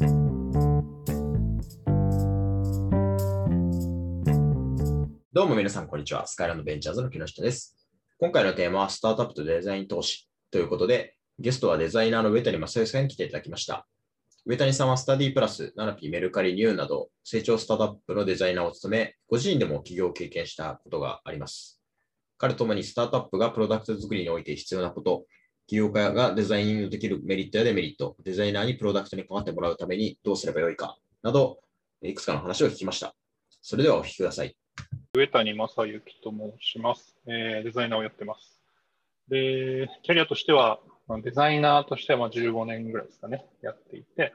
どうも皆さん、こんにちは。スカイランドベンチャーズの木下です。今回のテーマは、スタートアップとデザイン投資ということで、ゲストはデザイナーの上谷正義さんに来ていただきました。上谷さんはスタディプラス、ナナピー、メルカリ、ニューなど、成長スタートアップのデザイナーを務め、ご自身でも起業を経験したことがあります。彼ともにスタートアップがプロダクト作りにおいて必要なこと、起業家がデザインできるメリットやデメリット、デザイナーにプロダクトに関わってもらうためにどうすればよいかなど、いくつかの話を聞きました。それではお聞きください。上谷正幸と申します、えーデザイナーをやってます。で、キャリアとしては、デザイナーとしては15年ぐらいですかね、やっていて、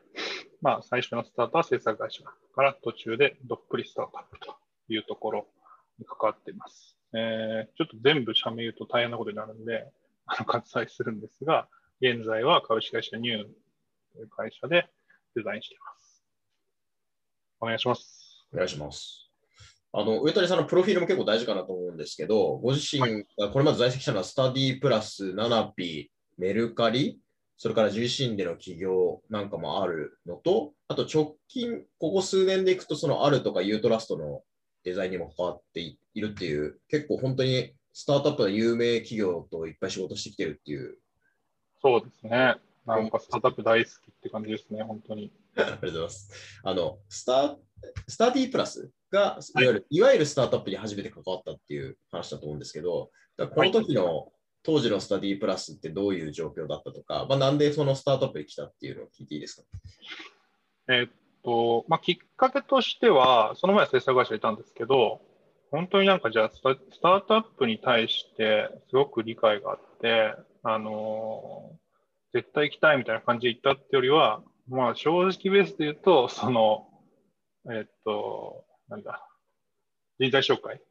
まあ、最初のスタートは制作会社から途中でどっぷりスタートアップというところに関わっています。えーちょっと全部社名言うと大変なことになるんで、あの割愛するんですが、現在は株式会社ニューという会社でデザインしています。お願いします。お願いします。あの、上谷さんのプロフィールも結構大事かなと思うんですけど、ご自身がこれまで在籍したのはスタディプラス、ナナピー、メルカリ、それから自身での起業なんかもあるのと、あと直近、ここ数年でいくと、そのあるとかユートラストのデザインにも関わっているっていう、結構本当にスタートアップの有名企業といっぱい仕事してきてるっていう、そうですね。なんかスタートアップ大好きって感じですね、本当に。ありがとうございます。あの、スタスタディプラスが、いわゆる、い、わゆるスタートアップに初めて関わったっていう話だと思うんですけど、この時の、当時のスタディプラスってどういう状況だったとか、まあ、なんでそのスタートアップに来たっていうのを聞いていいですか？えーっと、まあ、きっかけとしては、その前は制作会社にいたんですけど、本当になんかじゃあスタ、スタートアップに対してすごく理解があって、あのー絶対行きたいみたいな感じで行ったってよりは、まあ、正直ベースで言うと、その、えーっと、なんだ、人材紹介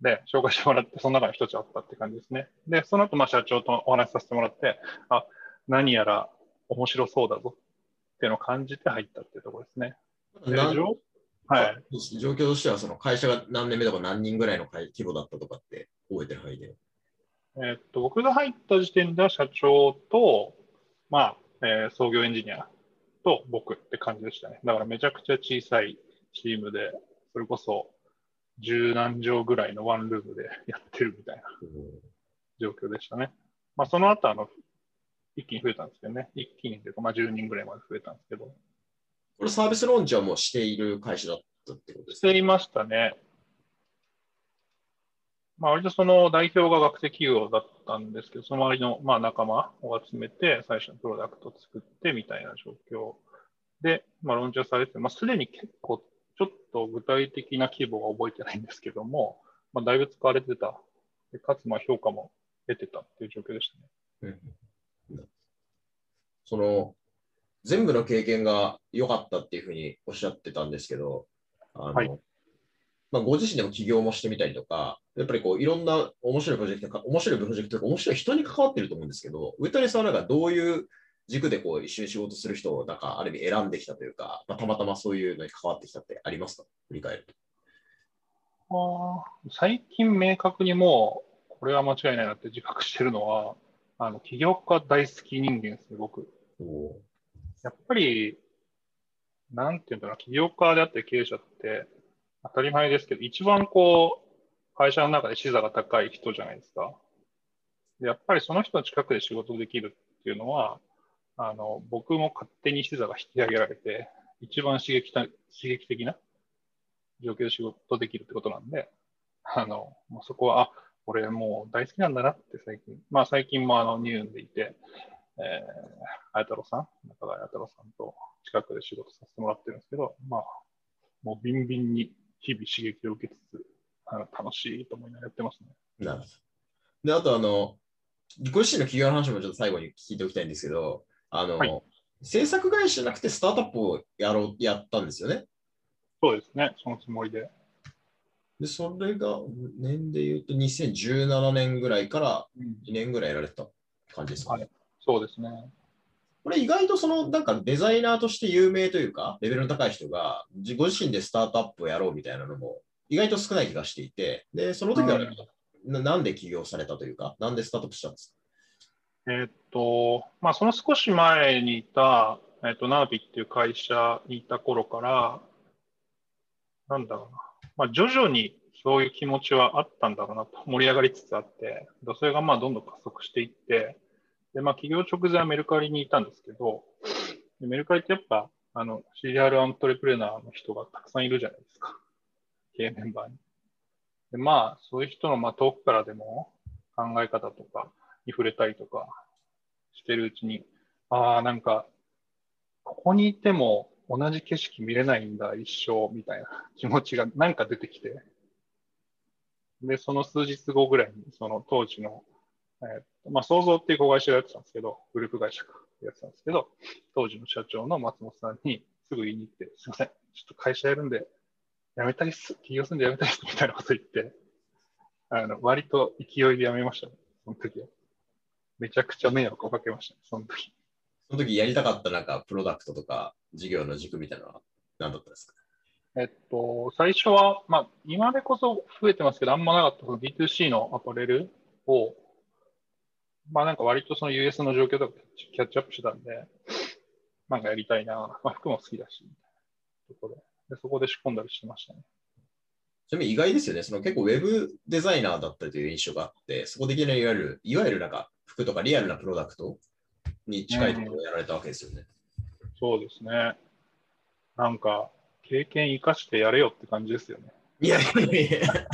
で紹介してもらって、その中の一つあったって感じですね。で、その後、まあ、社長とお話しさせてもらって、あ、何やら面白そうだぞっていうのを感じて入ったっていうところですね。ではい。状況としては、その会社が何年目とか何人ぐらいの会規模だったとかって覚えてる範囲で。えーっと、僕が入った時点では社長と、まあ、えー創業エンジニアと僕って感じでしたね。だからめちゃくちゃ小さいチームで、それこそ十何畳ぐらいのワンルームでやってるみたいな状況でしたね。まあ、その後、あの、一気に増えたんですけどね。一気にというか、まあ、10人ぐらいまで増えたんですけど。これサービスローンチはもうしている会社だったってことですか？していましたね。まあ、割とその代表が学生企業だったんですけど、その周りのまあ仲間を集めて、最初のプロダクトを作ってみたいな状況で、まあ、ローンチはされて、まあ、すでに結構、ちょっと具体的な規模は覚えてないんですけども、まあ、だいぶ使われてた。でかつ、まあ、評価も出てたっていう状況でしたね。うんその全部の経験が良かったっていうふうにおっしゃってたんですけど、あのはいまあ、ご自身でも起業もしてみたりとか、やっぱりこういろんな面白いプロジェクトか、面白いプロジェクトとか、面白い人に関わってると思うんですけど、上谷さんはなんかどういう軸でこう一緒に仕事する人をなんかある意味選んできたというか、まあ、たまたまそういうのに関わってきたってありますか？振り返ると。あー最近明確にもう、これは間違いないなって自覚してるのは、あの、起業家大好き人間ですね、僕。やっぱり、なんていうんだろう、起業家であって経営者って当たり前ですけど、一番こう、会社の中で視座が高い人じゃないですか。でやっぱりその人の近くで仕事できるっていうのは、あの、僕も勝手に視座が引き上げられて、一番刺激た刺激的な状況で仕事できるってことなんで、あの、もうそこは、あ、俺もう大好きなんだなって最近、まあ最近もあの、ニューンでいて、えー、綾太郎さん、中川綾太郎さんと近くで仕事させてもらってるんですけど、まあ、もうビンビンに日々刺激を受けつつ、あの楽しいと思いながらやってますね。なるほど。で、あとあの、ご自身の企業の話もちょっと最後に聞いておきたいんですけど、あの、はい制作会社じゃなくてスタートアップをやろう、やったんですよね？そうですね、そのつもりで。で、それが年で言うと2017年ぐらいから2年ぐらいやられてた感じですかね。はいそうですね。これ意外とそのなんかデザイナーとして有名というか、レベルの高い人が自ご自身でスタートアップをやろうみたいなのも意外と少ない気がしていて、で、その時はうんななんで起業されたというか、なんでスタートアップしたんですえーっと、まあ、その少し前にいた、えっ、と、ナービっていう会社にいた頃から、なんだろうな。まあ、徐々にそういう気持ちはあったんだろうなと、盛り上がりつつあって、でそれがまあどんどん加速していって、で、まあ、企業直前はメルカリにいたんですけど、メルカリってやっぱ、あの、CDR アントレプレナーの人がたくさんいるじゃないですか。経営メンバーに。で、まあ、そういう人の、まあ、遠くからでも考え方とかに触れたりとかしてるうちに、ああ、なんか、ここにいても同じ景色見れないんだ、一生、みたいな気持ちがなんか出てきて。で、その数日後ぐらいに、その当時の、えまあ、創造っていう子会社をやってたんですけど、グループ会社か、やってたんですけど、当時の社長の松本さんにすぐ言いに行って、すいません、ちょっと会社やるんで、辞めたいっす、起業するんで辞めたいっす、みたいなこと言って、あの、割と勢いで辞めましたね、その時は。めちゃくちゃ迷惑をかけましたね、その時。その時やりたかったなんかプロダクトとか事業の軸みたいなのは何だったんですか？えっと、最初は、まあ、今でこそ増えてますけど、あんまなかった、その D2C のアパレルを、まあなんか割とその US の状況とかキャッチアップしてたんで、なんかやりたいな、まあ服も好きだし、ところでで、そこで仕込んだりしてましたね。ちなみに意外ですよね。その結構ウェブデザイナーだったという印象があって、そこでいきなりいわゆる、いわゆるなんか服とかリアルなプロダクトに近いところをやられたわけですよね。そうですね。なんか、経験生かしてやれよって感じですよね。いやいやいや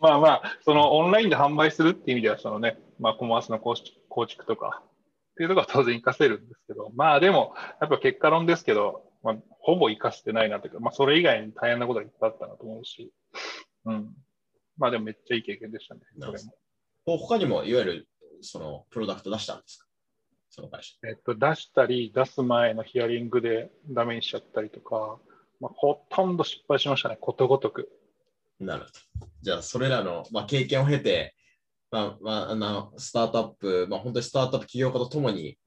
まあまあ、そのオンラインで販売するっていう意味では、そのね、まあコマースの構築構築とかっていうところは当然活かせるんですけど、まあでも、やっぱ結果論ですけど、まあ、ほぼ活かしてないなというか、まあそれ以外に大変なことがいっぱいあったなと思うし、うん。まあでもめっちゃいい経験でしたね、それも。他にもいわゆるそのプロダクト出したんですか？その会社。えっと、出したり、出す前のヒアリングでダメにしちゃったりとか、まあ、ほとんど失敗しましたね、ことごとく。なるほど。じゃあ、それらの、まあ、経験を経て、まあまあ、あのスタートアップ、まあ、本当にスタートアップ起業家とともに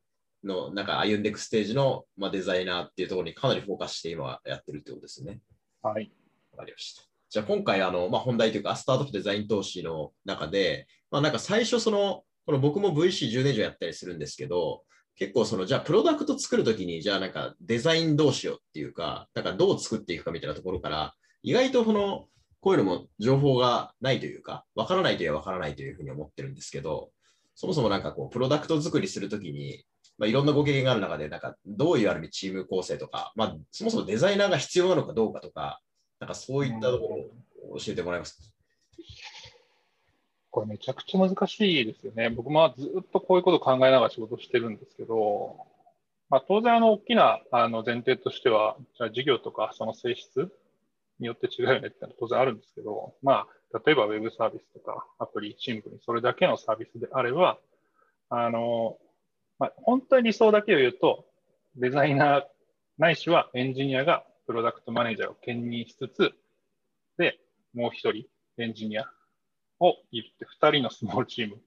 のなんか歩んでいくステージの、まあ、デザイナーっていうところにかなりフォーカスして今やってるってことですね。はい。わかりました。じゃあ今回あの、まあ、本題というか、スタートアップデザイン投資の中で、まあ、なんか最初その、この僕も VC10 年以上やったりするんですけど、結構その、じゃあプロダクト作るときに、じゃあなんかデザインどうしようっていうか、なんかどう作っていくかみたいなところから、意外とこの、こういうのも情報がないというか、わからないといえばわからないというふうに思ってるんですけど、そもそもなんかこう、プロダクト作りするときに、まあ、いろんなご経験がある中で、なんかどういうある意味チーム構成とか、まあ、そもそもデザイナーが必要なのかどうかとか、なんかそういったところを教えてもらえますか？これめちゃくちゃ難しいですよね。僕もずっとこういうことを考えながら仕事してるんですけど、まあ、当然あの大きなあの前提としては、じゃあ事業とかその性質によって違うよねってのは当然あるんですけど、まあ、例えばウェブサービスとかアプリ、シンプルにそれだけのサービスであれば、あの、まあ、本当に理想だけを言うと、デザイナーないしはエンジニアがプロダクトマネージャーを兼任しつつ、で、もう一人エンジニアをいるって2人のスモールチーム。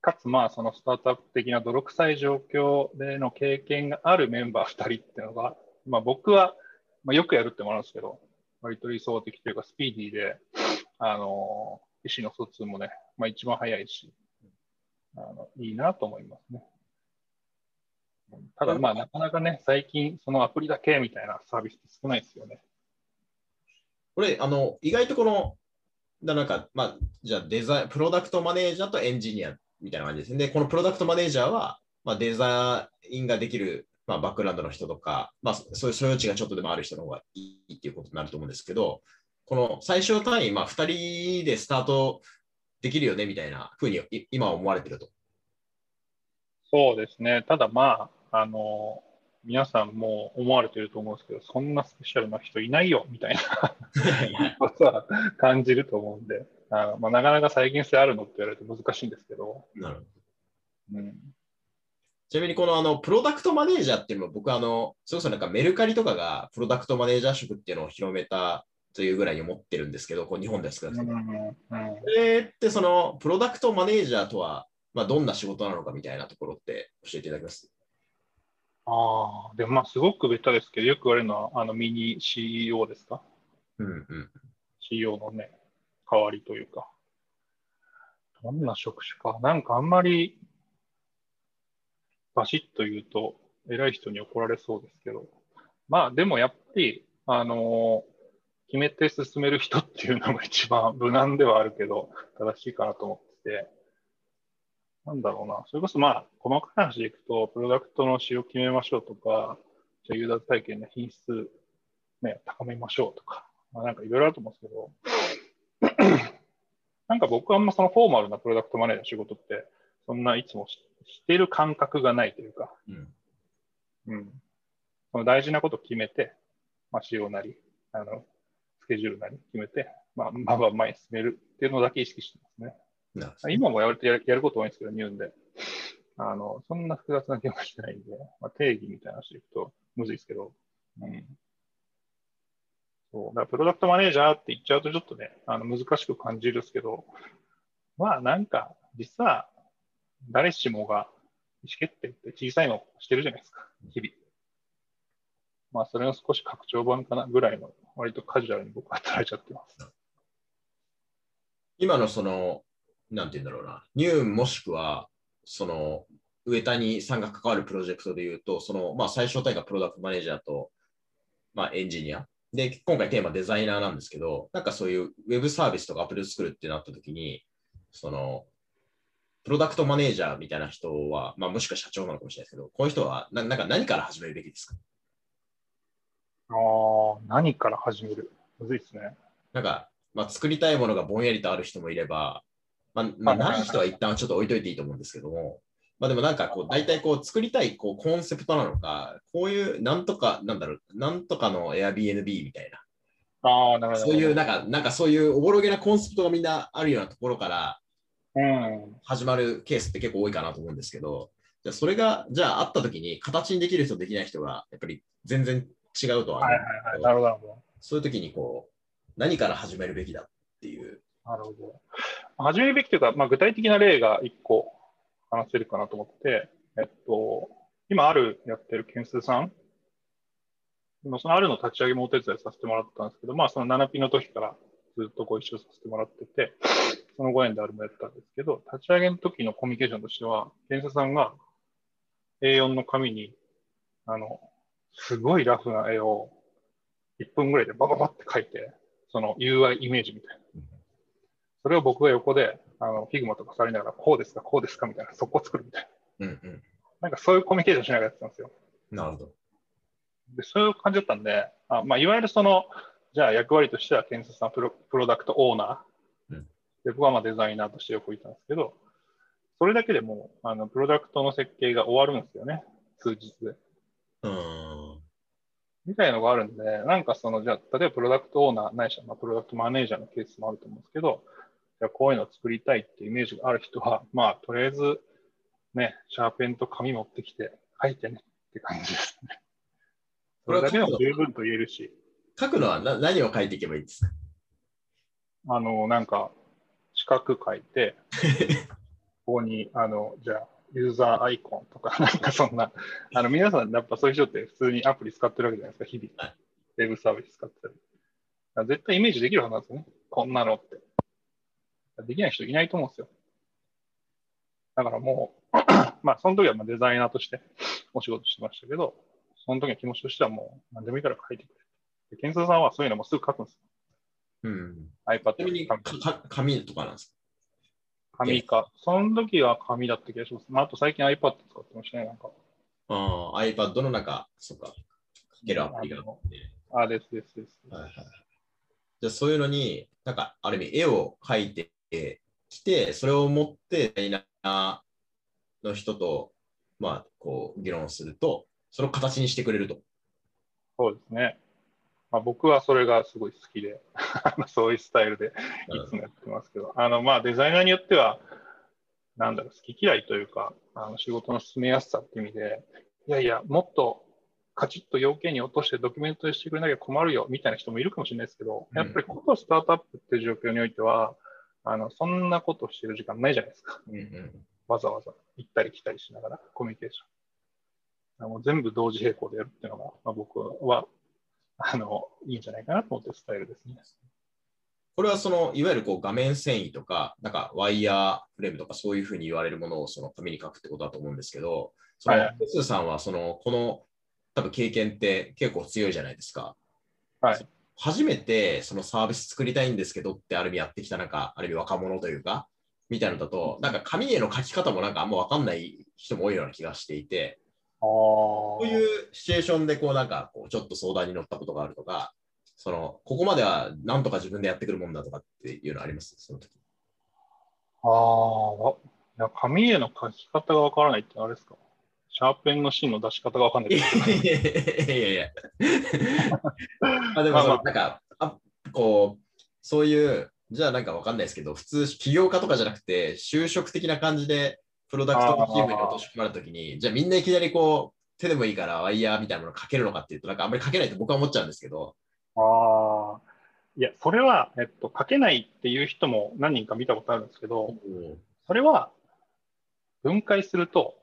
かつ、まあ、そのスタートアップ的な泥臭い状況での経験があるメンバー2人っていうのが、まあ、僕は、まあ、よくやるってもらうんですけど、割と理想的というか、スピーディーで、あの、意思の疎通もね、まあ、一番早いし、あのいいなと思いますね。ただ、まあ、なかなかね、最近、そのアプリだけみたいなサービスって少ないですよね。これ、あの、意外とこの、なんか、まあ、じゃあデザイン、プロダクトマネージャーとエンジニアみたいな感じですね。で、このプロダクトマネージャーは、まあ、デザインができる、まあ、バックグラウンドの人とか、まあ、そういう所有地がちょっとでもある人の方がいいっていうことになると思うんですけど、この最小単位、まあ、2人でスタートできるよねみたいなふうにい今は思われてると。そうですね。ただまあ、あの、皆さんも思われてると思うんですけど、そんなスペシャルな人いないよみたいな ことは感じると思うんで、あのまあ、なかなか再現性あるのって言われると難しいんですけど、なるほどうん、ちなみにこのあのプロダクトマネージャーっていうのも僕あの、それこそなんかメルカリとかがプロダクトマネージャー職っていうのを広めたというぐらいに思ってるんですけど、こう日本ですから、うんうんうんそれってそのプロダクトマネージャーとは、まあ、どんな仕事なのかみたいなところって教えていただけます？ああ、でもまあすごくベタですけど、よく言われるのはあのミニ CEO ですか？うんうん。?CEO のね、代わりというか。どんな職種か。なんかあんまりバシッと言うと、偉い人に怒られそうですけど、まあでもやっぱり、あの決めて進める人っていうのが一番無難ではあるけど、正しいかなと思ってて、なんだろうな、それこそまあ、細かい話でいくと、プロダクトの仕様決めましょうとか、じゃユーザー体験の品質、ね、高めましょうとか、まあ、なんかいろいろあると思うんですけど、なんか僕はあんまそのフォーマルなプロダクトマネージャーの仕事って、そんないつも知してる感覚がないというか、うん。うん。その大事なこと決めて、まあ、仕様なり、あの、スケジュールなり決めて、まあ、まあまあ前に進めるっていうのだけ意識してますね。なるほど今もやるやること多いんですけど、ニューンで。あの、そんな複雑なゲームはしてないんで、まあ、定義みたいな話でいくとむずいですけど、うん。そう。だからプロダクトマネージャーって言っちゃうとちょっとね、あの難しく感じるんですけど、まあなんか、実は誰しもが意思決定って小さいのをしてるじゃないですか、日々。まあそれの少し拡張版かなぐらいの、割とカジュアルに僕は働いちゃってます。今のその、なんて言うんだろうな、ニューもしくは、その、上谷さんが関わるプロジェクトで言うと、その、まあ、最小単位がプロダクトマネージャーと、まあ、エンジニア。で、今回テーマデザイナーなんですけど、なんかそういうウェブサービスとかアップリを作るってなった時に、その、プロダクトマネージャーみたいな人は、まあ、もしくは社長なのかもしれないですけど、こういう人はななんか何から始めるべきですか？ああ、何から始める？むずいですね。なんか、まあ、作りたいものがぼんやりとある人もいれば、まあ、まあ、ない人は一旦ちょっと置いといていいと思うんですけども、まあでもなんかこう、大体こう、作りたいこうコンセプトなのか、こういうなんとか、なんだろう、なんとかの Airbnb みたいな、ああ、なるほど。そういうなんか、なんかそういうおぼろげなコンセプトがみんなあるようなところからうん。始まるケースって結構多いかなと思うんですけど、じゃあそれが、じゃああった時に形にできる人できない人がやっぱり全然違うとは思はいうんはいはい。なるほど。そういう時にこう、何から始めるべきだっていう。なるほど。始めるべきというか、まあ、具体的な例が1個話せるかなと思って、えっと、今あるやってる件数さん、今そのアルの立ち上げもお手伝いさせてもらったんですけど、まあその 7P の時からずっとご一緒させてもらってて、そのご縁でアルもやってたんですけど、立ち上げの時のコミュニケーションとしては、けんすうさんが A4 の紙に、あの、すごいラフな絵を1分ぐらいでバババって描いて、その UI イメージみたいな。それを僕が横で、あの、 Figma とか触りながら、こうですか、こうですかみたいな、そこ作るみたいな。うんうん。なんかそういうコミュニケーションしながらやってたんですよ。なるほど。で、そういう感じだったんで、あまあ、いわゆるその、じゃあ役割としては、建設さんプロプロダクトオーナー、うんで、僕はまあデザイナーとしてよくいたんですけど、それだけでもう、あの、プロダクトの設計が終わるんですよね、数日で。うーん。みたいのがあるんで、なんかその、じゃあ、例えばプロダクトオーナー、ないしは、まあ、プロダクトマネージャーのケースもあると思うんですけど、じゃあこういうのを作りたいっていうイメージがある人は、まあ、とりあえず、ね、シャーペンと紙持ってきて書いてねって感じですね。それだけでも十分と言えるし、書くのはな何を書いていけばいいですか？あの、なんか、四角書いて、ここに、あの、じゃあ、ユーザーアイコンとか、なんかそんな、あの、皆さん、やっぱそういう人って普通にアプリ使ってるわけじゃないですか、日々はい。ウェブサービス使ってたり。だから絶対イメージできるはずなんですよね。こんなのって。できない人いないと思うんですよ。だからもう、まあ、その時はまあデザイナーとしてお仕事してましたけど、その時の気持ちとしてはもう、何でもいいから書いてくれ。で、ケンスさんはそういうのもすぐ書くんですよ。うん。iPad ちなみにかか紙とかなんです紙か。その時は紙だった気がします。まあ、あと最近 iPad 使ってましたね、なんか。かああ、iPad の中、そっか、書けるアプリがあって。あ、ですですです。はいはい。じゃあそういうのに、なんか、ある意味、絵を描いてきて、それを持って、デザイナーの人と、まあ、こう、議論すると、それを形にしてくれると。そうですね。まあ、僕はそれがすごい好きで、そういうスタイルでいつもやってますけど、あの、まあ、デザイナーによっては、なんだろう、好き嫌いというか、あの仕事の進めやすさっていう意味で、いやいや、もっとカチッと要件に落としてドキュメントにしてくれなきゃ困るよみたいな人もいるかもしれないですけど、うんやっぱりことスタートアップっていう状況においては、あのそんなことしてる時間ないじゃないですか。うんうん。わざわざ行ったり来たりしながらコミュニケーション。あの全部同時並行でやるっていうのが、まあ、僕はあのいいんじゃないかなと思ってるスタイルですね。これはその、いわゆるこう画面遷移とか、なんかワイヤーフレームとかそういうふうに言われるものをその紙に書くってことだと思うんですけど、その、はいテスさんはその、この多分経験って結構強いじゃないですか。はい。初めてそのサービス作りたいんですけどってある意味やってきたなんか、ある意味若者というか、みたいなのだと、なんか紙への書き方もなんかあんま分かんない人も多いような気がしていて。こういうシチュエーションでこうなんかこうちょっと相談に乗ったことがあるとか、そのここまではなんとか自分でやってくるもんだとかっていうのあります？その時。ああ、いや紙への書き方がわからないってあれですか？シャーペンの芯の出し方がわかんないいってやい？やいやいや。あでもその、まあまあ。なんかあ、こう、そういう、じゃあなんかわかんないですけど、普通、起業家とかじゃなくて、就職的な感じで、プロダクトのチームに落とし込まれたときに、じゃあみんないきなりこう、手でもいいからワイヤーみたいなものをかけるのかっていうと、なんかあんまりかけないと僕は思っちゃうんですけど、ああ。いや、それは、えっと、書けないっていう人も何人か見たことあるんですけど、それは分解すると、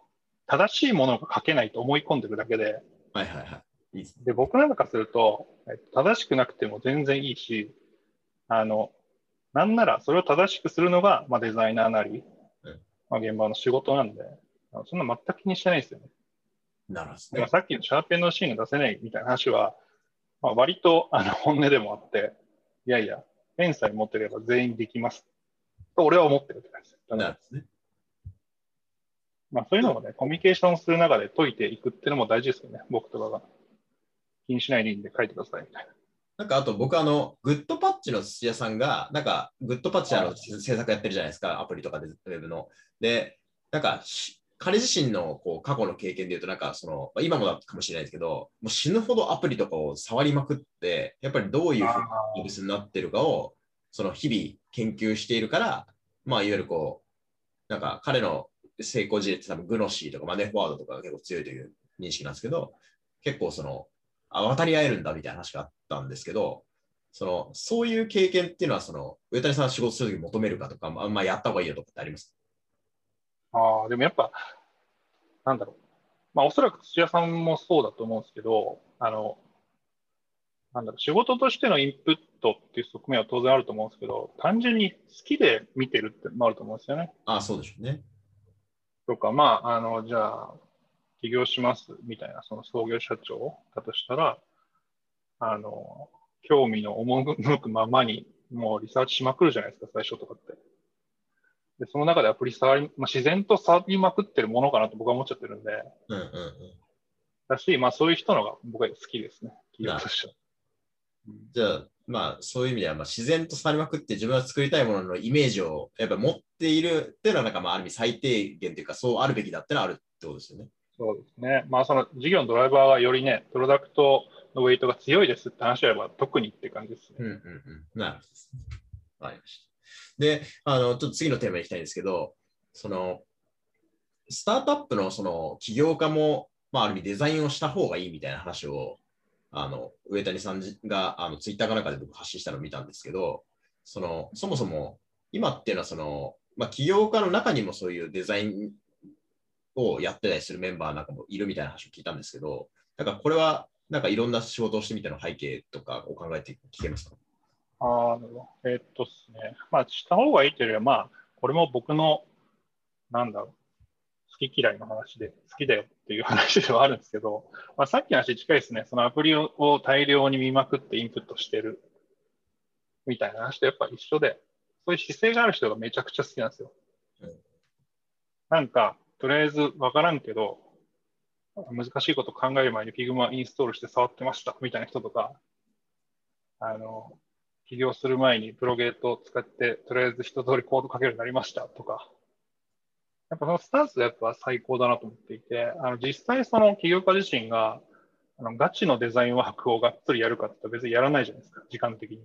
正しいものが書けないと思い込んでるだけで、はいはいはい。いいで。で、僕なんかすると、えっと、正しくなくても全然いいし、あの、なんならそれを正しくするのが、まあ、デザイナーなりうん、まあ、現場の仕事なんで、そんな全く気にしてないですよね。なるほどね。さっきのシャーペンのシーンが出せないみたいな話は、まあ、割とあの本音でもあって、いやいや、ペンさえ持ってれば全員できます。と俺は思ってるって感じです。なるほどね。まあ、そういうのもね、コミュニケーションする中で解いていくっていうのも大事ですよね、僕とかが。気にしないでいいんで書いてくださいみたいな。なんかあと僕あの、グッドパッチの土屋さんが、なんかグッドパッチあの制作やってるじゃないですか、アプリとかで、ウェブの。で、なんかし彼自身のこう過去の経験で言うと、なんかその、まあ今もだかもしれないですけど、もう死ぬほどアプリとかを触りまくって、やっぱりどういうふうなサー。ビスになってるかを、その日々研究しているから、まあいわゆるこう、なんか彼の成功事例って多分グノシーとかマネーフォワードとかが結構強いという認識なんですけど、結構その、あ、渡り合えるんだみたいな話があったんですけど、その、そういう経験っていうのは、その、上谷さんが仕事するとき求めるかとか、まあ、まあ、やった方がいいよとかってあります？ああ、でもやっぱ、なんだろう。まあ、おそらく土屋さんもそうだと思うんですけど、あの、なんだろう、仕事としてのインプットっていう側面は当然あると思うんですけど、単純に好きで見てるってのもあると思うんですよね。ああ、そうでしょうね。とか、まあ、あの、じゃあ、起業しますみたいな、その創業社長だとしたら、あの、興味の赴くままに、もうリサーチしまくるじゃないですか、最初とかって。で、その中でアプリ触り、まあ、自然と触りまくってるものかなと僕は思っちゃってるんで、うんうんうん。だし、まあそういう人のが僕は好きですね、起業としては。じゃあ、まあ、そういう意味では、まあ、自然とされまくって自分が作りたいもののイメージをやっぱ持っているっていうのは、なんか、まあ、ある意味最低限というか、そうあるべきだってのはあるってことですよね。そうですね。まあその事業のドライバーがよりね、プロダクトのウェイトが強いですって話であれば特にって感じですね。うんうんうん。なるほど。わかりました。で、あの、ちょっと次のテーマに行きたいんですけど、その、スタートアップのその起業家も、まあ、ある意味デザインをした方がいいみたいな話を、あの、上谷さんが、あの、ツイッターかなんかで僕発信したのを見たんですけど、その、そもそも、今っていうのは、その、まあ、起業家の中にもそういうデザインをやってたりするメンバーなんかもいるみたいな話を聞いたんですけど、なんかこれは、なんかいろんな仕事をしてみての背景とかを考えて聞けますか？ああ、なるほど。えーっとですね。まあ、した方がいいというよりは、まあ、これも僕の、なんだろう、好き嫌いの話で、好きだよっていう話ではあるんですけど、まあ、さっきの話近いですね。そのアプリを大量に見まくってインプットしてるみたいな話とやっぱ一緒で、そういう姿勢がある人がめちゃくちゃ好きなんですよ。なんか、とりあえずわからんけど、難しいこと考える前に Figma インストールして触ってましたみたいな人とか、あの、起業する前にプロゲートを使って、とりあえず一通りコード書けるようになりましたとか、やっぱそのスタンスがやっぱ最高だなと思っていて、あの実際その起業家自身があのガチのデザインワークをがっつりやるかって言ったら別にやらないじゃないですか、時間的に。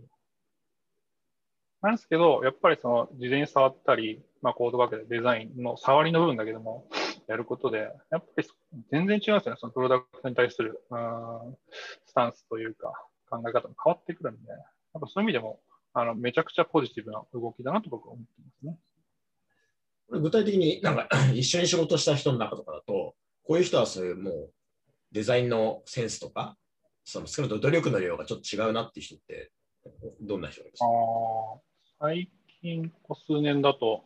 なんですけど、やっぱりその事前に触ったり、まあ、コードかけてデザインの触りの部分だけでもやることで、やっぱり全然違うんですよね、そのプロダクトに対するうんスタンスというか考え方も変わってくるんで、やっぱそういう意味でもあのめちゃくちゃポジティブな動きだなと僕は思ってますね。これ具体的になんか 一緒に仕事した人の中とかだと、こういう人はそういうもうデザインのセンスとか、その少なくとも努力の量がちょっと違うなっていう人って、どんな人がいますか？あー最近、ここ数年だと、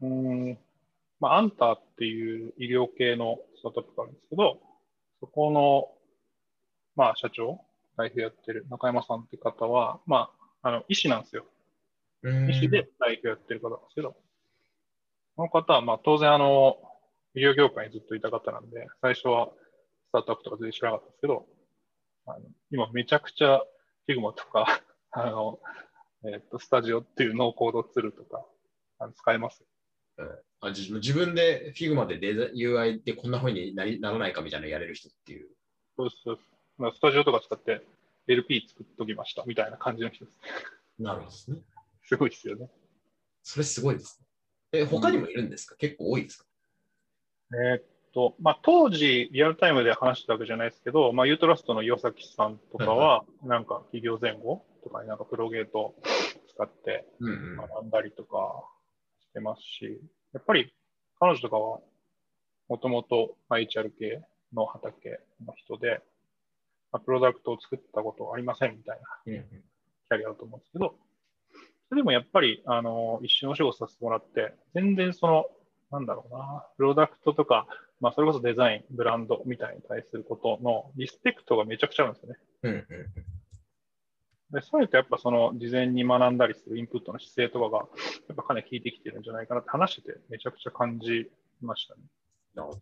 うーん、まあ、アンターっていう医療系のスタートアップがあるんですけど、そこの、まあ、社長、代表やってる中山さんって方は、まあ、あの、医師なんですよ。医師で代表やってる方なんですけど、この方は、まあ、当然、あの、医療業界にずっといた方なんで、最初はスタートアップとか全然知らなかったんですけど、あの今めちゃくちゃ Figma とか、あの、えっ、と、スタジオっていうノーコードツールとか、あの使えます。あ自自分で Figma でデザ UI でこんな風になりならないかみたいなのやれる人っていう。そうそう。まあ、スタジオとか使って LP 作っときましたみたいな感じの人です。なるほどですね。すごいですよね。それすごいですね。え、他にもいるんですか、結構多いですか？えーっと、まあ、当時、リアルタイムで話したわけじゃないですけど、まあ、ユートラストの岩崎さんとかは、なんか企業前後とかになんかプロゲート使ってうんうん。学んだりとかしてますし、やっぱり彼女とかは、もともと HR 系の畑の人で、まあ、プロダクトを作ったことありませんみたいなキャリアだと思うんですけど、それでもやっぱり、あの、一緒にお仕事させてもらって、全然その、なんだろうな、プロダクトとか、まあ、それこそデザイン、ブランドみたいに対することのリスペクトがめちゃくちゃあるんですよね。うんうんでそういうとやっぱその事前に学んだりするインプットの姿勢とかが、やっぱかなり効いてきてるんじゃないかなって話してて、めちゃくちゃ感じましたね。なるほど。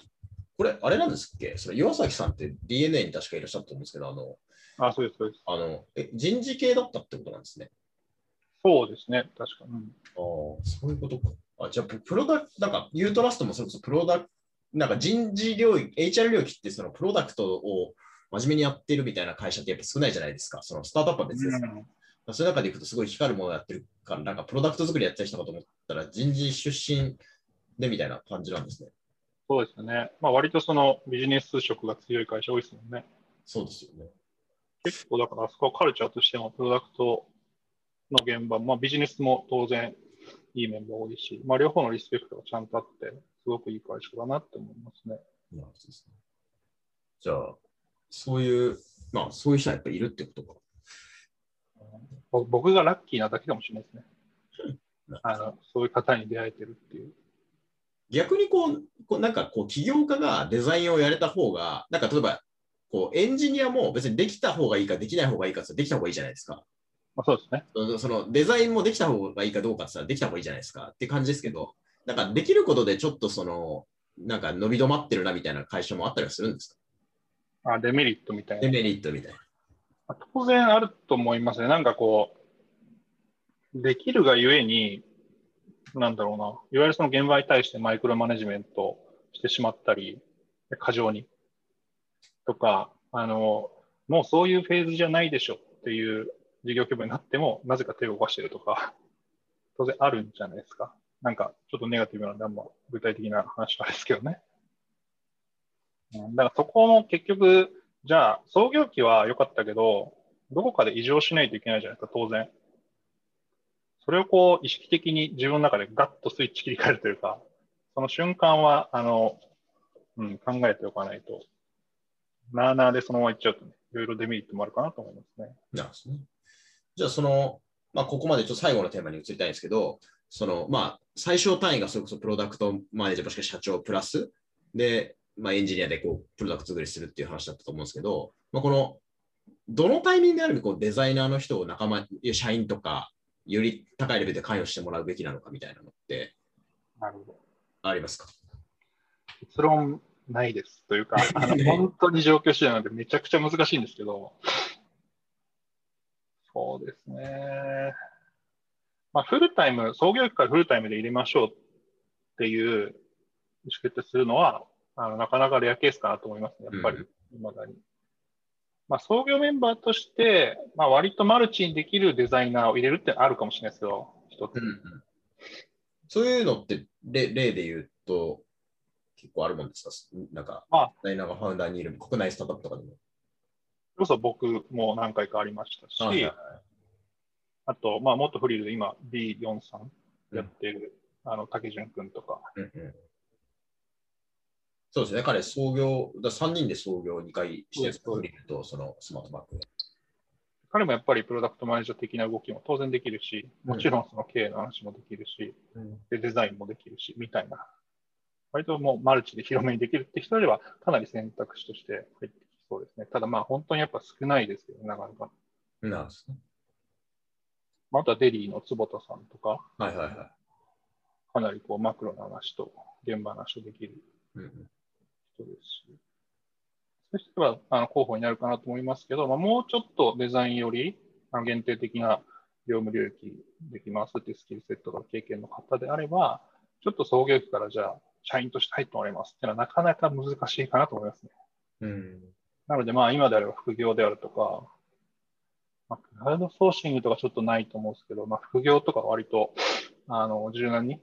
これ、あれなんですっけ？それ岩崎さんって DNA に確かいらっしゃったと思うんですけど、あの、あ、そうです、そうです。あのえ人事系だったってことなんですね？そうですね、確かに。うんああ、そういうことか。あじゃあ、ププロダクト、なんか、ユートラストもそれこそプロダクト、なんか人事領域、HR 領域ってそのプロダクトを真面目にやってるみたいな会社ってやっぱ少ないじゃないですか。そのスタートアップは別ですから。うんそういう中でいくとすごい光るものをやってるから、なんかプロダクト作りやってる人かと思ったら人事出身でみたいな感じなんですね。そうですね。まあ割とそのビジネス色が強い会社多いですもんね。そうですよね。結構だからあそこはカルチャーとしてもプロダクトの現場、まあビジネスも当然いい面も多いし、まあ両方のリスペクトがちゃんとあって、すごくいい会社だなって思いますね。なるほどですね。じゃあ、そういう、まあ、そういう人はやっぱりいるってことか。ぼ僕がラッキーなだけかもしれないですね。あのそういう方に出会えてるっていう。逆にこう、こうなんかこう、起業家がデザインをやれた方が、なんか例えば、こう、エンジニアも別にできた方がいいか、できない方がいいかってできた方がいいじゃないですか。まあそうですね。そのデザインもできた方がいいかどうかって言ったらできた方がいいじゃないですかって感じですけど、なんかできることでちょっとその、なんか伸び止まってるなみたいな会社もあったりはするんですあデメリットみたいな。かデメリットみたいな。まあ当然あると思いますね。なんかこう、できるがゆえに、なんだろうな、いわゆるその現場に対してマイクロマネジメントしてしまったり、過剰に。とか、あの、もうそういうフェーズじゃないでしょっていう事業規模になっても、なぜか手を動かしてるとか、当然あるんじゃないですか。なんか、ちょっとネガティブなんで、あんま具体的な話はですけどね。だからそこも結局、じゃあ、創業期は良かったけど、どこかで異常しないといけないじゃないですか、当然。それをこう、意識的に自分の中でガッとスイッチ切り替えるというか、その瞬間は、あの、うん、考えておかないと、なあなあでそのままいっちゃうとね、いろいろデメリットもあるかなと思いますね。なすね。じゃあ、その、まあ、ここまでちょっと最後のテーマに移りたいんですけど、その、まあ、最小単位がそれこそプロダクトマネージャーもしくは社長プラスで、まあ、エンジニアでこう、プロダクト作りするっていう話だったと思うんですけど、まあ、この、どのタイミングであるこうデザイナーの人を仲間、社員とか、より高いレベルで関与してもらうべきなのかみたいなのってなるほど。ありますか？結論ないです。というか、本当に状況次第なのでめちゃくちゃ難しいんですけど、そうですね。まあ、フルタイム、創業期からフルタイムで入れましょうっていう意思決定するのは、あのなかなかレアケースかなと思いますね、やっぱり、うん未だに。まあ、創業メンバーとして、まあ、割とマルチにできるデザイナーを入れるってあるかもしれないですけど、一つ。そういうのって例例で言うと、結構あるもんですか？なんか、まあ。デザイナーがファウンダーにいる国内スタートアップとかでも。こそ僕も何回かありましたし、はいはいあと、まあ、もっとフリーで今 B4 さん。やってる、あの、竹潤くんとか、うんうんそうですね、彼、創業、だ3人で創業2回してるリルとそのスマートバックで。彼もやっぱりプロダクトマネージャー的な動きも当然できるし、もちろんその経営の話もできるし、でデザインもできるし、みたいな割ともうマルチで広めにできるって人ではかなり選択肢として入ってきそうですね。ただまあ本当にやっぱ少ないですよね、なかなか。なんですね。またデリーの坪田さんとか、はいはいはい。かなりこうマクロな話と現場の話をできるうんうん人ですし、そういう人はあの候補になるかなと思いますけど、まあ、もうちょっとデザインより限定的な業務領域できますっていうスキルセットが経験の方であれば、ちょっと創業期からじゃあ、社員として入ってもらいますっていうのはなかなか難しいかなと思いますね。うん。なので、まあ、今であれば副業であるとか、まあ、クラウドソーシングとかちょっとないと思うんですけど、まあ、副業とかは割と、あの、柔軟に、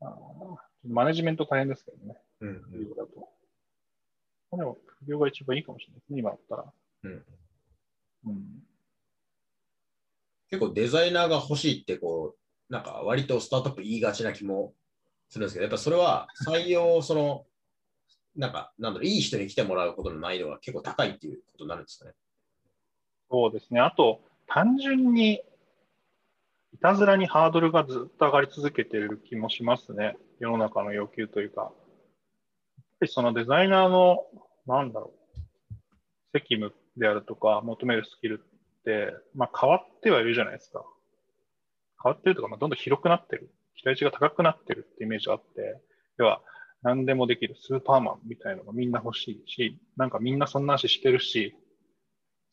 あのマネジメント大変ですけどね、うん副業だと。まあでも、副業が一番いいかもしれないですね、今だったら。うんうん。結構デザイナーが欲しいってこう、なんか割とスタートアップ言いがちな気もするんですけど、やっぱそれは採用、その、なんか、なんだろう、いい人に来てもらうことの難易度が結構高いっていうことになるんですかね。そうですね。あと、単純に、いたずらにハードルがずっと上がり続けている気もしますね。世の中の要求というか。やっぱりそのデザイナーの、なんだろう、責務であるとか、求めるスキルって、まあ変わってはいるじゃないですか。変わってるとか、まあどんどん広くなってる。期待値が高くなってるってイメージがあって、要は、何でもできるスーパーマンみたいなのがみんな欲しいし、なんかみんなそんな話してるし、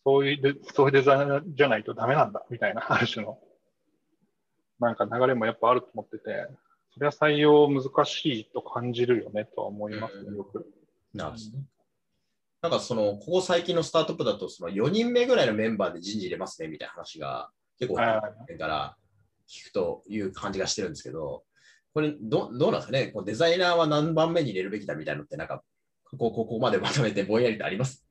そういう、そういうデザイナーじゃないとダメなんだ、みたいな、ある種の、なんか流れもやっぱあると思ってて、それは採用難しいと感じるよね、とは思いますね、よく。なるほどね。なんかその、ここ最近のスタートアップだと、その4人目ぐらいのメンバーで人事入れますねみたいな話が結構はいはいから聞くという感じがしてるんですけど、これどどうなんですかね？こうデザイナーは何番目に入れるべきだみたいなのって、なんか、ここここまでまとめてぼんやりとあります？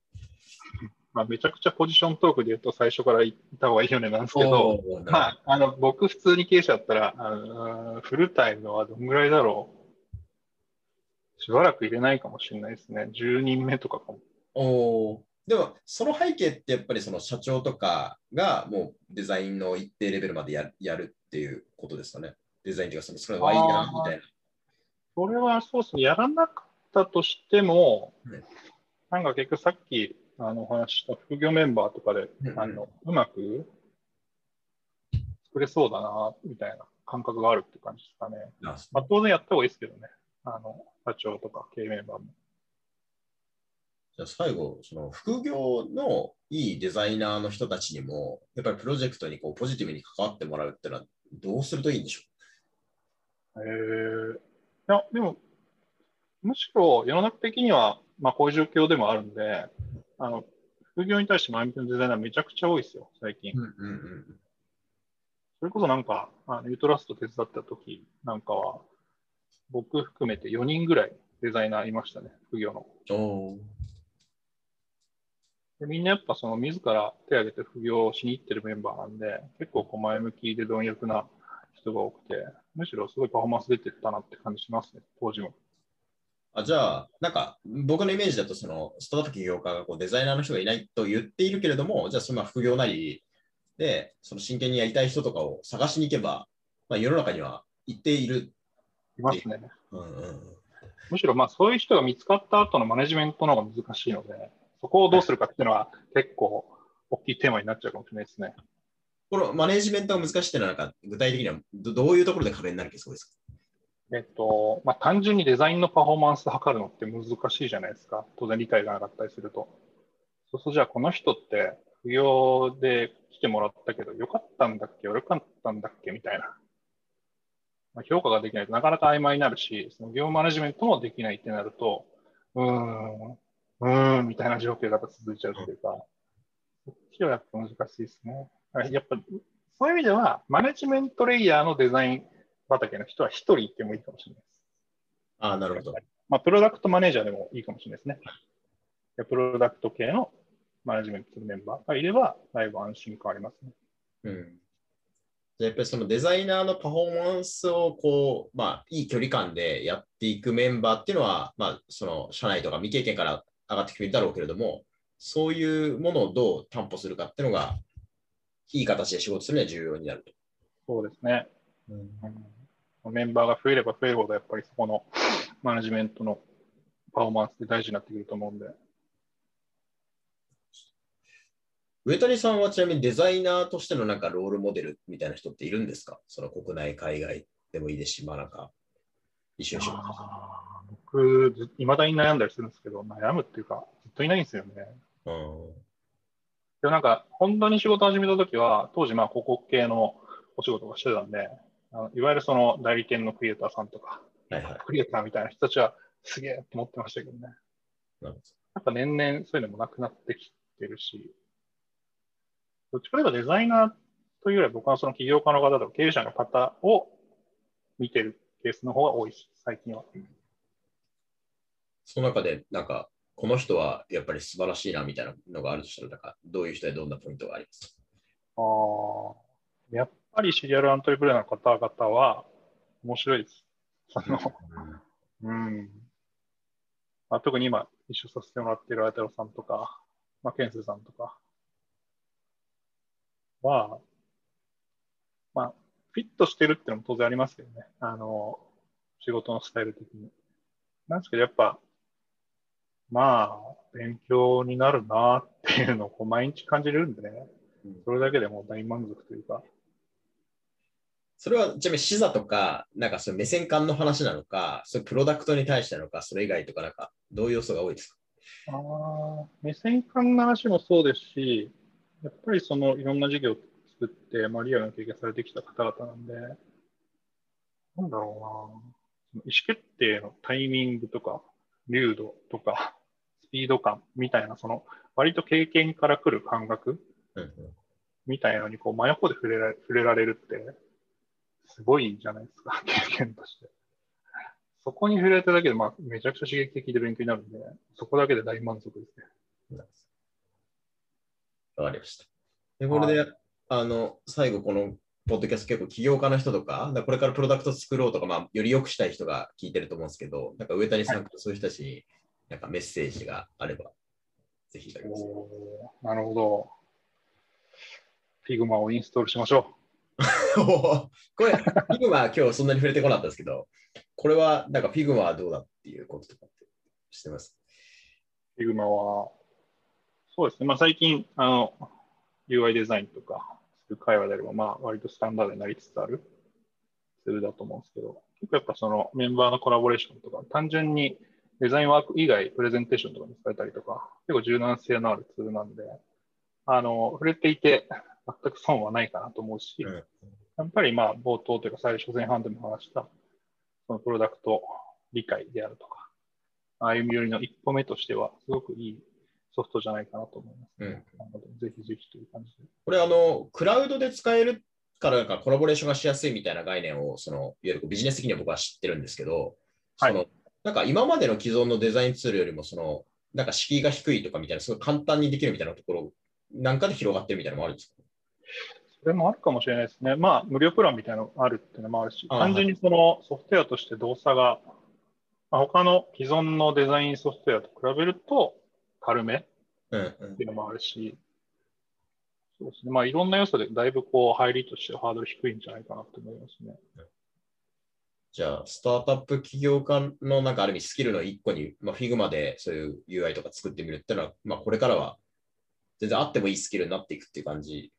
まあ、めちゃくちゃポジショントークで言うと最初から言った方がいいよねなんですけど、まあ、あの、僕普通に経営者だったら、あのフルタイムはどんぐらいだろう。しばらく入れないかもしれないですね。10人目とかかも。おーでも、その背景ってやっぱりその社長とかがもうデザインの一定レベルまでややるっていうことですかね。デザインというか、そのそれワイヤーみたいな。それはそうですね、やらなかったとしてもね、なんか結局さっきあのお話しした副業メンバーとかで、うんうんあのうまく作れそうだな、みたいな感覚があるって感じですかね。あまあ、当然やった方がいいですけどね。あの、社長とか経営メンバーも。じゃあ最後、その副業のいいデザイナーの人たちにも、やっぱりプロジェクトにこうポジティブに関わってもらうってのはどうするといいんでしょえー、いや、でも、むしろ世の中的には、まあこういう状況でもあるんで、あの、副業に対して前向きなデザイナーめちゃくちゃ多いですよ、最近。う。うんうんうん。それこそなんか、あのユートラスト手伝った時なんかは、僕含めて4人ぐらいデザイナーいましたね、副業の。でみんなやっぱその自ら手を挙げて副業をしに行ってるメンバーなんで、結構こう前向きで貪欲な人が多くて、むしろすごいパフォーマンス出てったなって感じしますね、当時も。あじゃあ、なんか僕のイメージだと、そのスタートアップ起業家がこうデザイナーの人がいないと言っているけれども、じゃあそのまあ副業なりで、その真剣にやりたい人とかを探しに行けば、まあ、世の中には一定いる。いますね。うんうんうん、むしろまあそういう人が見つかった後のマネジメントの方が難しいので、そこをどうするかっていうのは結構大きいテーマになっちゃうかもしれないですね。このマネジメントが難しいっていうのは、なんか具体的にはどどういうところで壁になるけそうですか？えっと、まあ、単純にデザインのパフォーマンスを測るのって難しいじゃないですか。当然理解がなかったりすると。そうすると、じゃあこの人って副業で来てもらったけど、良かったんだっけ？悪かったんだっけ？みたいな。まあ、評価ができないとなかなか曖昧になるし、その業務マネジメントもできないってなると、うーん、うーん、みたいな状況が続いちゃうっていうか、そっちはやっぱ難しいですね。やっぱ、そういう意味では、マネジメントレイヤーのデザイン畑の人は一人いてもいいかもしれないです。ああ、なるほど。まあ、プロダクトマネージャーでもいいかもしれないですね。でプロダクト系のマネジメントするメンバーがいれば、だいぶ安心感ありますね。うん。じゃあやっぱりそのデザイナーのパフォーマンスをこう、まあ、いい距離感でやっていくメンバーっていうのは、まあ、その社内とか未経験から上がってくるだろうけれども、そういうものをどう担保するかっていうのが、いい形で仕事するには重要になると。そうですね。うんうんメンバーが増えれば増えるほど、やっぱりそこのマネジメントのパフォーマンスって大事になってくると思うんで。上谷さんはちなみにデザイナーとしてのなんかロールモデルみたいな人っているんですか？その国内、海外でもいいですし、まあなんか、一緒にしよう。僕、いまだに悩んだりするんですけど、悩むっていうか、ずっといないんですよね。うん。でもなんか、本当に仕事始めたときは、当時まあ広告系のお仕事がしてたんで、あのいわゆるその代理店のクリエイターさんとか、はいはい。クリエイターみたいな人たちはすげえって思ってましたけどね。なるほどやっぱ年々そういうのもなくなってきてるし、どっちかというとデザイナーというよりは僕はその起業家の方とか経営者の方を見てるケースの方が多いし、最近は。その中で、なんか、この人はやっぱり素晴らしいなみたいなのがあるとしたら、なんかどういう人でどんなポイントがありますか？ああ、やっぱりシリアルアントリプレーナーの方々は面白いです。その、うん。まあ、特に今一緒させてもらっているあやたろさんとか、まあ、ケンスさんとかは、まあ、フィットしてるっていうのも当然ありますけどね。あの、仕事のスタイル的に。なんですけど、やっぱ、まあ、勉強になるなっていうのをこう毎日感じれるんでね。それだけでもう大満足というか。それは、ちなみに視座とか、なんかその目線感の話なのか、それプロダクトに対してなのか、それ以外とか、なんか、どういう要素が多いですか？ああ、目線感の話もそうですし、やっぱりそのいろんな事業を作って、まあ、リアルな経験されてきた方々なんで、なんだろうな、意思決定のタイミングとか、流度とか、スピード感みたいな、その割と経験から来る感覚。みたいなのにこう真横で触れられ触れられるって、すごいじゃないですか、経験として。そこに触れただけで、まあ、めちゃくちゃ刺激的で勉強になるんで、そこだけで大満足ですね。わかりました。で、これで、あの、最後、この、ポッドキャスト結構起業家の人とか、だからこれからプロダクト作ろうとか、まあ、より良くしたい人が聞いてると思うんですけど、なんか上谷さんからそういう人たちに、なんかメッセージがあれば、ぜひいただきます。なるほど。Figma をインストールしましょ これ、Figma 今日そんなに触れてこなかったですけど、これは、なんか Figma はどうだっていうこととかってしてます？う。Figma は、そうですね。まあ、最近、あの、UI デザインとか、する会話であれば、まあ、割とスタンダードになりつつあるツールだと思うんですけど、結構やっぱそのメンバーのコラボレーションとか、単純にデザインワーク以外、プレゼンテーションとかに使えたりとか、結構柔軟性のあるツールなんで、あの、触れていて、全く損はないかなと思うし、うん。やっぱりまあ、冒頭というか最初前半でも話した、そのプロダクト理解であるとか、歩み寄りの一歩目としては、すごくいいソフトじゃないかなと思います、うん。なので、ぜひぜひという感じで。これ、あの、クラウドで使えるから、なんかコラボレーションがしやすいみたいな概念を、その、いわゆるビジネス的には僕は知ってるんですけど、その、はなんか今までの既存のデザインツールよりも、その、なんか敷居が低いとかみたいな、すごい簡単にできるみたいなところなんかで広がってるみたいなのもあるんですか？それもあるかもしれないですね。まあ、無料プランみたいなのがあるっていうのもあるし、あ単純にそのソフトウェアとして動作が、まあ、他の既存のデザインソフトウェアと比べると軽めっていうのもあるし、そうですね。まあ、いろんな要素でだいぶこう、入りとしてハードル低いんじゃないかなと思いますね。じゃあ、スタートアップ起業家のなんかある意味スキルの一個に、まあ、Figma でそういう UI とか作ってみるっていうのは、まあ、これからは全然あってもいいスキルになっていくっていう感じ。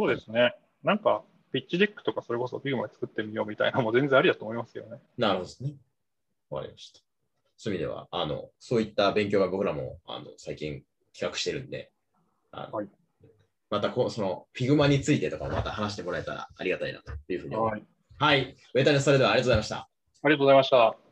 そうですね。なんか、ピッチデックとかそれこそ Figma で作ってみようみたいなのも全然ありだと思いますけどね。なるほどですね。わかりました。そういう意味では、あの、そういった勉強が僕らもあの最近企画してるんで、あのはいまたこうその Figma についてとかもまた話してもらえたらありがたいなというふうに思います。はい。はい。上谷さんそれではありがとうございました。ありがとうございました。